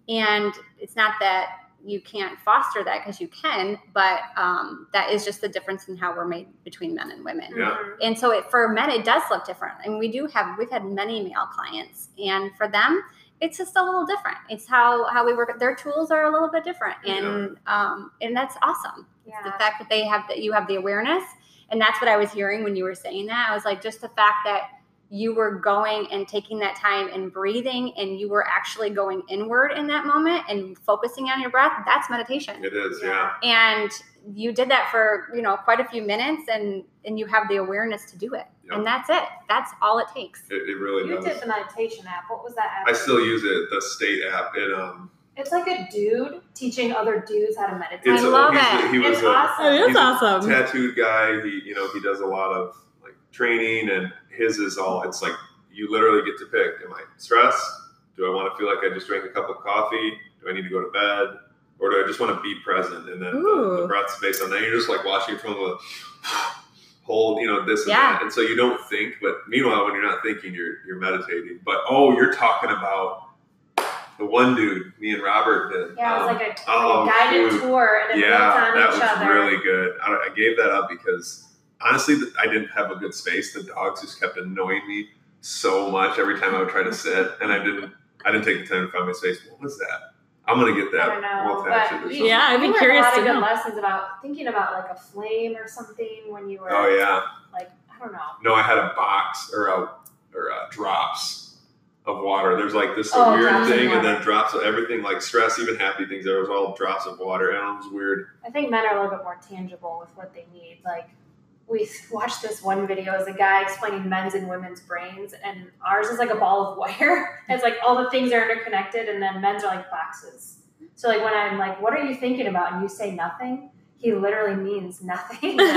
and it's not that you can't foster that because you can but um, that is just the difference in how we're made between men and women. Yeah. And so it, for men it does look different. And we do have we've had many male clients and for them it's just a little different. It's how how we work their tools are a little bit different and um and that's awesome. The fact that they have that you have the awareness and that's what i was hearing when you were saying that. I was like just the fact that you were going and taking that time and breathing and you were actually going inward in that moment and focusing on your breath that's meditation It is, yeah. and you did that for you know quite a few minutes and and you have the awareness to do it Yep. and that's it that's all it takes It, it really You does. did the meditation app. What was that app? I still use it, the state app. It um It's like a dude teaching other dudes how to meditate. it's I a, love he's it. He was it's a awesome. It is he's a awesome. tattooed guy. He you know, he does a lot of like training and his is all it's like you literally get to pick. Am I stressed? Do I want to feel like I just drank a cup of coffee? Do I need to go to bed? Or do I just want to be present? And then the, the Ooh. breath's based on that. You're just like watching from the hold, you know, this and Yeah. that. And so you don't think, but meanwhile, when you're not thinking, you're you're meditating. But oh, you're talking about the one dude, me and Robert did. Yeah, it was Um, like a, like oh, a guided shoot. tour and it yeah, built on that each was other. really good. I, I gave that up because honestly, I didn't have a good space. The dogs just kept annoying me so much every time I would try to sit, and I didn't. I didn't take the time to find my space. What was that? I'm gonna get I that. don't know, We'll attach it or but something. you, Yeah, I'd be learned curious a lot to of good know. lessons about thinking about like a flame or something when you were Oh yeah. like I don't know. No, I had a box or a or a drops of water. There's like this Oh, weird drops thing, and then drops of everything, like stress, even happy things. There was all drops of water, and it was weird. I think men are a little bit more tangible with what they need. Like we watched this one video as a guy explaining men's and women's brains, and ours is like a ball of wire. it's like all the things are interconnected, and then men's are like boxes. So like when I'm like, "What are you thinking about?" and you say nothing, he literally means nothing.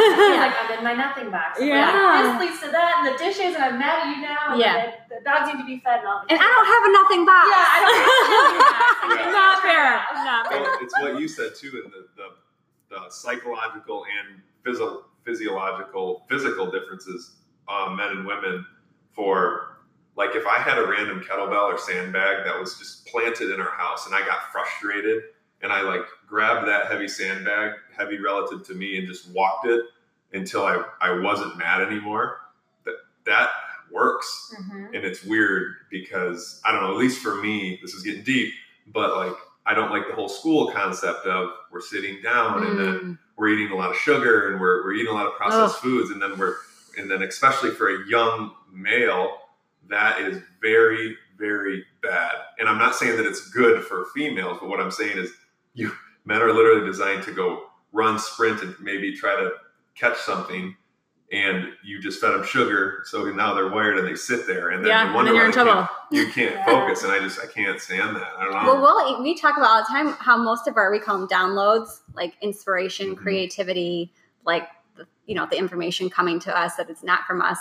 Like, "I'm in my nothing box." I'm like, Yeah. this leads to that, and the dishes, and I'm mad at you now. And Yeah. the, the dogs need to be fed, and all. and i don't have a nothing box Yeah, I don't have Yeah. Not fair. Not fair. Well, it's what you said too, in the, the, the psychological and physio- physiological, physical differences, um, men and women. For like, if I had a random kettlebell or sandbag that was just planted in our house, and I got frustrated, and I like grabbed that heavy sandbag, heavy relative to me, and just walked it until I I wasn't mad anymore. That that works Mhm. and it's weird because I don't know. At least for me, this is getting deep, but like I don't like the whole school concept of we're sitting down and then Mm. we're eating a lot of sugar and we're, we're eating a lot of processed foods and then we're and then especially for a young male that is very very bad and i'm not saying that it's good for females but what i'm saying is you men are literally designed to go run sprint and maybe try to catch something and you just fed them sugar so now they're wired and they sit there and then yeah, you and wonder then you're in trouble. can't- you can't Yeah. focus and i just i can't stand that i don't know Well, we'll, we talk about all the time how most of our we call them downloads, like inspiration, Mhm. creativity, like the, you know the information coming to us that it's not from us.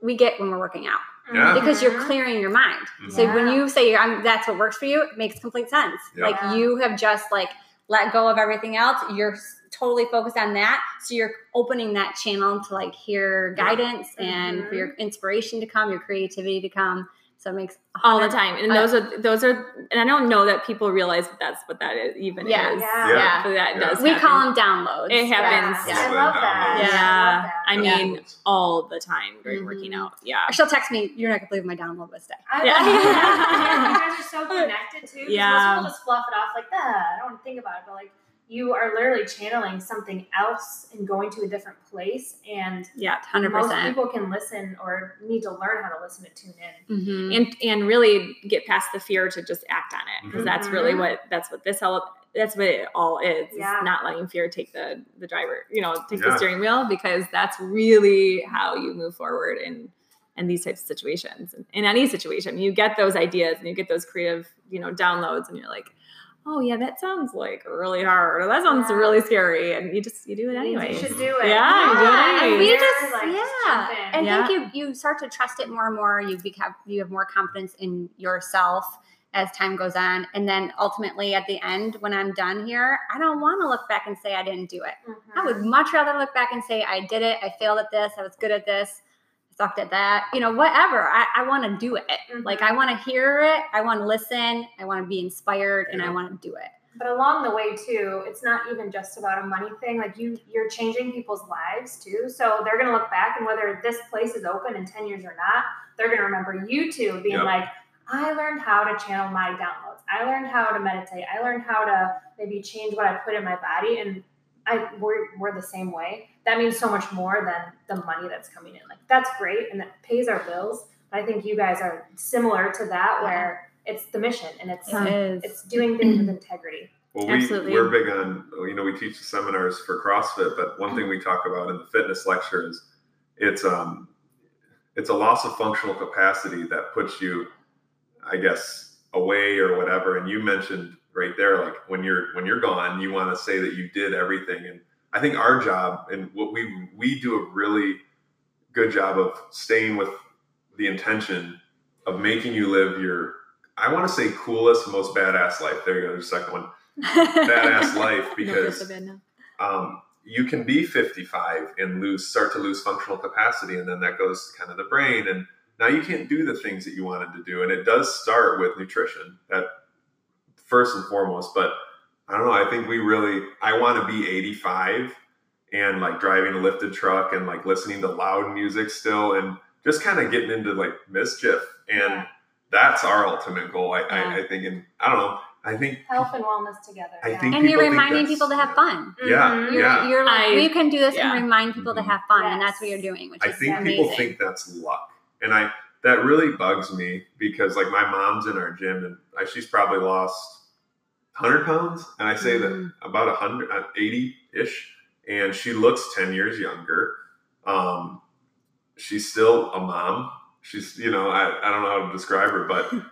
We get when we're working out Yeah. because you're clearing your mind. Mhm. So when Yeah. you say I'm, that's what works for you, it makes complete sense. Yeah. Like you have just like let go of everything else. You're s- totally focused on that. So you're opening that channel to like hear Yeah. guidance and for Mhm. your inspiration to come, your creativity to come. So it makes all the time and I- those are those are and i don't know that people realize that that's what that is even Yeah. is Yeah. Yeah. but that Yeah. does We happen. call them downloads. It happens. Yeah. Yeah. I love that. Yeah. I that. i Yeah. mean all the time during Mhm. working out yeah Or she'll text me, "You're not gonna believe my download list." I Yeah. love you guys are so connected too. 'cause Yeah. Most people just fluff it off like, "Ah, I don't think about it," but like you are literally channeling something else and going to a different place. And yeah Hundred most percent. people can listen or need to learn how to listen to tune in. Mm-hmm. and and really get past the fear to just act on it because that's really Mhm. what that's what this all that's what it all is Yeah. is not letting fear take the the driver you know take Yeah. the steering wheel because that's really how you move forward in in these types of situations in any situation you get those ideas and you get those creative you know downloads and you're like oh yeah that sounds like really hard or that sounds Yeah. really scary and you just you do it anyway You should do it. Yeah, you do it and we Yeah, just like, yeah, jump in. and Yeah. think you you start to trust it more and more. You become you have more confidence in yourself as time goes on, and then ultimately at the end, when I'm done here, I don't want to look back and say I didn't do it. I Mhm. would much rather look back and say I did it. I failed at this. I was good at this. I sucked at that. You know, whatever. I, I want to do it. Mm-hmm. Like I want to hear it. I want to listen. I want to be inspired, and I want to do it. But along the way too, it's not even just about a money thing. Like you, you're changing people's lives too. So they're gonna look back and whether this place is open in ten years or not, they're gonna remember you two being Yep. like, I learned how to channel my downloads. I learned how to meditate. I learned how to maybe change what I put in my body, and I we're, we're the same way. That means so much more than the money that's coming in. Like that's great and that pays our bills. But I think you guys are similar to that, where it's the mission and it's is. it's doing things with integrity. Well, we, Absolutely. we're big on, you know, we teach the seminars for CrossFit, but one thing we talk about in the fitness lecture is it's, um, it's a loss of functional capacity that puts you, I guess, away or whatever. And you mentioned right there, like when you're, when you're gone, you want to say that you did everything. And I think our job and what we, we do a really good job of staying with the intention of making you live your, I want to say coolest, most badass life. There you go. There's the second one badass life because that's so bad now. um, you can be 55 and lose start to lose functional capacity and then that goes to kind of the brain and now you can't do the things that you wanted to do and it does start with nutrition that first and foremost but i don't know i think we really i want to be 85 and like driving a lifted truck and like listening to loud music still and just kind of getting into like mischief and Yeah. that's our ultimate goal I, Yeah. I, I think and i don't know i think Health and wellness together. I yeah. think and you're people think reminding people to have fun. yeah Mhm. You're, yeah you're like, I- we can do this yeah. and remind people to Mhm. have fun, and that's what you're doing, which I is think amazing. people think that's luck, and I that really bugs me because like my mom's in our gym and I, she's probably lost hundred pounds, and I say that about hundred, eighty ish, and she looks ten years younger. Um, she's still a mom. She's you know I, I don't know how to describe her, but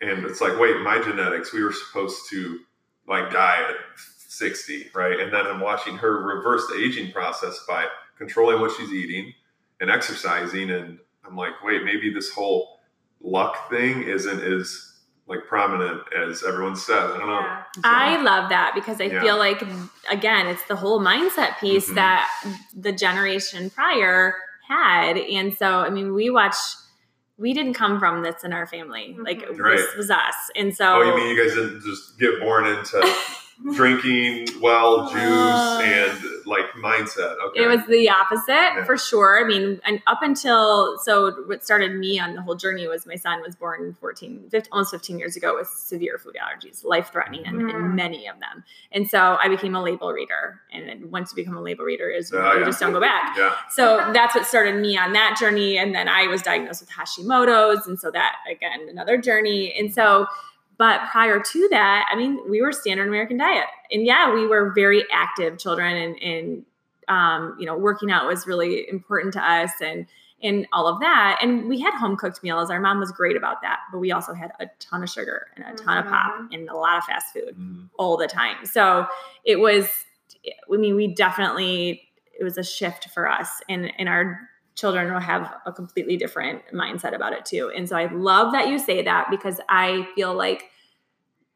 and it's like wait my genetics we were supposed to like die at 60 right and then i'm watching her reverse the aging process by controlling what she's eating and exercising and i'm like wait maybe this whole luck thing isn't as like prominent as everyone says i don't know Yeah. So, I love that because I Yeah. feel like again, it's the whole mindset piece Mhm. that the generation prior had. And so I mean, we watch we didn't come from this in our family. Like Mhm. Right. this was us. And so oh you mean you guys didn't just get born into drinking well juice Uh. and like mindset. Okay. It was the opposite Yeah. for sure. I mean, and up until so what started me on the whole journey was my son was born 14, 15, almost 15 years ago with severe food allergies, life threatening, and, Mm. and many of them. And so I became a label reader. And once you become a label reader, is Oh, you yeah. just don't go back. yeah. So that's what started me on that journey. And then I was diagnosed with Hashimoto's. And so that, again, another journey. And so, but prior to that, I mean, we were standard American diet. And yeah, we were very active children and, and um, you know, working out was really important to us and, and all of that. And we had home cooked meals. Our mom was great about that. But we also had a ton of sugar and a ton of pop and a lot of fast food Mhm. all the time. So it was, I mean, we definitely, it was a shift for us and, and our children will have a completely different mindset about it too. And so I love that you say that because I feel like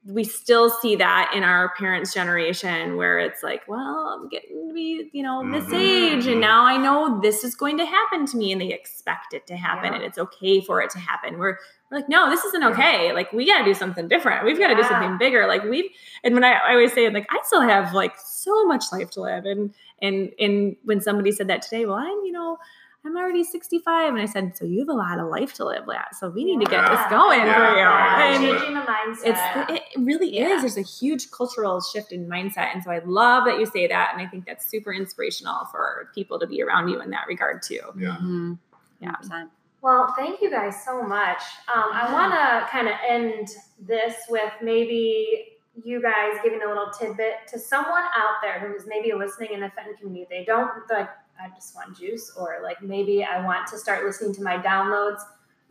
we still see that in our parents' generation where it's like, well, I'm getting to be, you know, this Mhm, age and now I know this is going to happen to me and they expect it to happen Yeah. and it's okay for it to happen. We're, we're like, no, this isn't Yeah. okay. Like we got to do something different. We've got to do something bigger. Like we've, and when I, I always say like, I still have like so much life to live. And, and, and when somebody said that today, well, I'm, you know, I'm already 65. And I said, so you have a lot of life to live, yeah. So we need to get Yeah. this going Yeah, for you. yeah, And changing the mindset. it's, it really Yeah. is. There's a huge cultural shift in mindset. And so I love that you say that. And I think that's super inspirational for people to be around you in that regard too. Yeah. Mhm. Yeah. 100%. Well, thank you guys so much. Um, I want to kind of end this with maybe you guys giving a little tidbit to someone out there who is maybe listening in the Fenton community. They don't like, I just want juice, or like maybe I want to start listening to my downloads.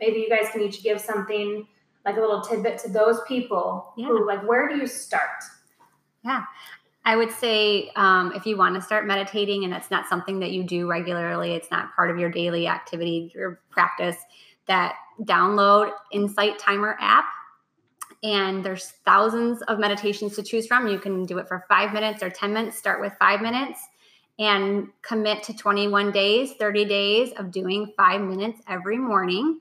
Maybe you guys can each give something like a little tidbit to those people Yeah. who like, where do you start? Yeah. I would say um, if you want to start meditating and it's not something that you do regularly, it's not part of your daily activity, your practice, that download Insight Timer app. And there's thousands of meditations to choose from. You can do it for five minutes or 10 minutes. Start with five minutes and commit to 21 days, 30 days of doing five minutes every morning.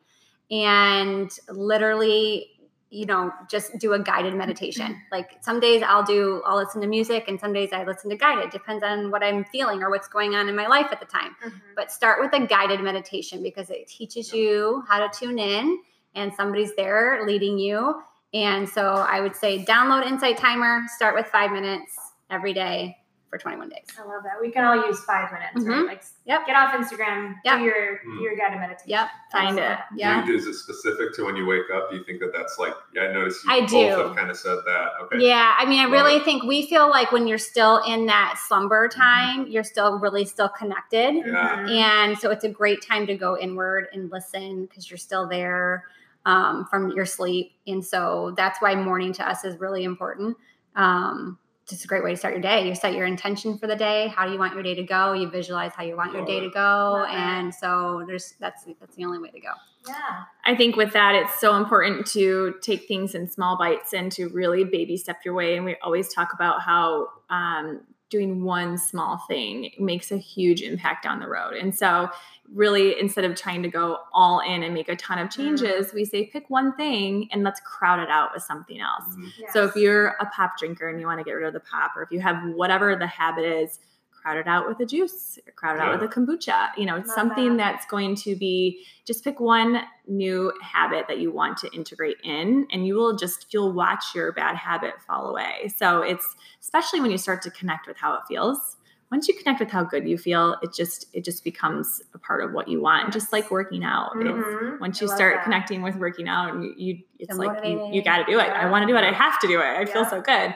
And literally you know, just do a guided meditation. Like some days I'll do, I'll listen to music, and some days I listen to guided. Depends on what I'm feeling or what's going on in my life at the time. Mm-hmm. But start with a guided meditation because it teaches you how to tune in, and somebody's there leading you. And so I would say download Insight Timer, start with five minutes every day for 21 days. I love that. We can all use five minutes, right? Mhm. Like, Yep. get off Instagram, Yep. do your Mm. do your guided meditation. Yep. Find it. Yeah. Do you- Is it specific to when you wake up? Do you think that that's like? Yeah, I noticed you I both do. have kind of said that. Okay. Yeah, I mean, I Love really it. think we feel like when you're still in that slumber time, you're still really still connected. Yeah. Mhm. And so it's a great time to go inward and listen because you're still there um, from your sleep. And so that's why morning to us is really important. Um, just a great way to start your day. You set your intention for the day. How do you want your day to go? You visualize how you want your day to go. And so there's that's that's the only way to go. Yeah. I think with that, it's so important to take things in small bites and to really baby step your way. And we always talk about how um, doing one small thing makes a huge impact down the road. And so, really, instead of trying to go all in and make a ton of changes, we say pick one thing and let's crowd it out with something else. Mhm. So if you're a pop drinker and you want to get rid of the pop, or if you have whatever the habit is, crowd it out with a juice, or crowd it out with a kombucha. You know, it's Love something that. that's going to be just pick one new habit that you want to integrate in, and you will just you'll watch your bad habit fall away. So it's especially when you start to connect with how it feels. Once you connect with how good you feel, it just it just becomes a part of what you want, just like working out. It's, Mhm. once you start that. connecting with working out and you, you it's So like you, you got to do it i want to do it i have to do it i feel so good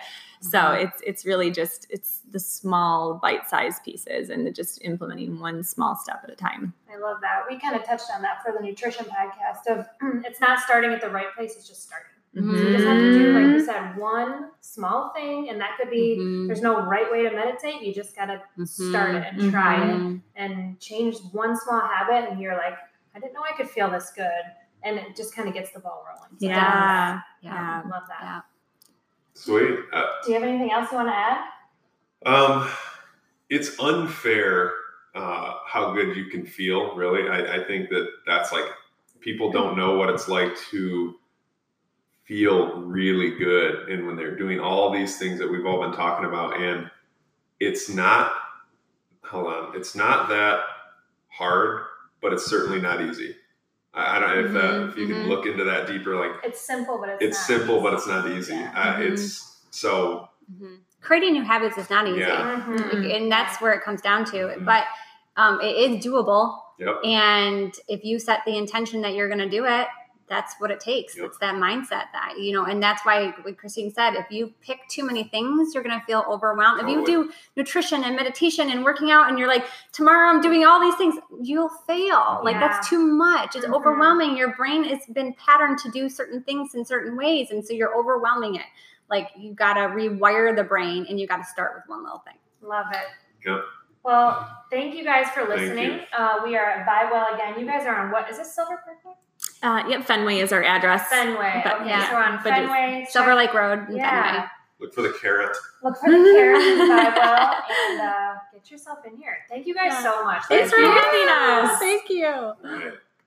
so Mhm. it's it's really just it's the small bite-sized pieces and just implementing one small step at a time I love that. We kind of touched on that for the nutrition podcast of it's not starting at the right place, it's just starting. So you just have to do, like you said, one small thing, and that could be Mhm. there's no right way to meditate. You just gotta start it and try it Mhm. and change one small habit, and you're like, I didn't know I could feel this good, and it just kind of gets the ball rolling. So yeah Yeah. I love that. Yeah. Sweet. Uh, Do you have anything else you want to add? Um, it's unfair uh, how good you can feel. Really, I, I think that that's like people don't know what it's like to feel really good and when they're doing all these things that we've all been talking about and it's not hold on it's not that hard but it's certainly not easy i, I don't know if, that, Mhm, if you can mhm. look into that deeper like It's simple, but it's it's not simple but easy. it's not easy Yeah. uh, Mhm. it's so. Creating new habits is not easy. Yeah. And that's where it comes down to but um, it is doable yep and if you set the intention that you're going to do it that's what it takes Yep. it's that mindset that you know and that's why like christine said if you pick too many things you're going to feel overwhelmed if you do nutrition and meditation and working out and you're like tomorrow i'm doing all these things you'll fail like Yeah. that's too much it's Mhm. overwhelming your brain has been patterned to do certain things in certain ways and so you're overwhelming it like you got to rewire the brain and you got to start with one little thing Love it. Yep. Well, thank you guys for listening. Uh, we are at well again. You guys are on what? Is this Silver Parkway? Uh, yep, Fenton is our address. Fenton. But- okay, yeah. so we're on But Fenton. silver lake road in Yeah. Fenton. look for the carrot Look for the carrot in Vibewell and uh, get yourself in here. Thank you guys Yeah. so much. Thanks Thank for you. having us. Thank you. All right.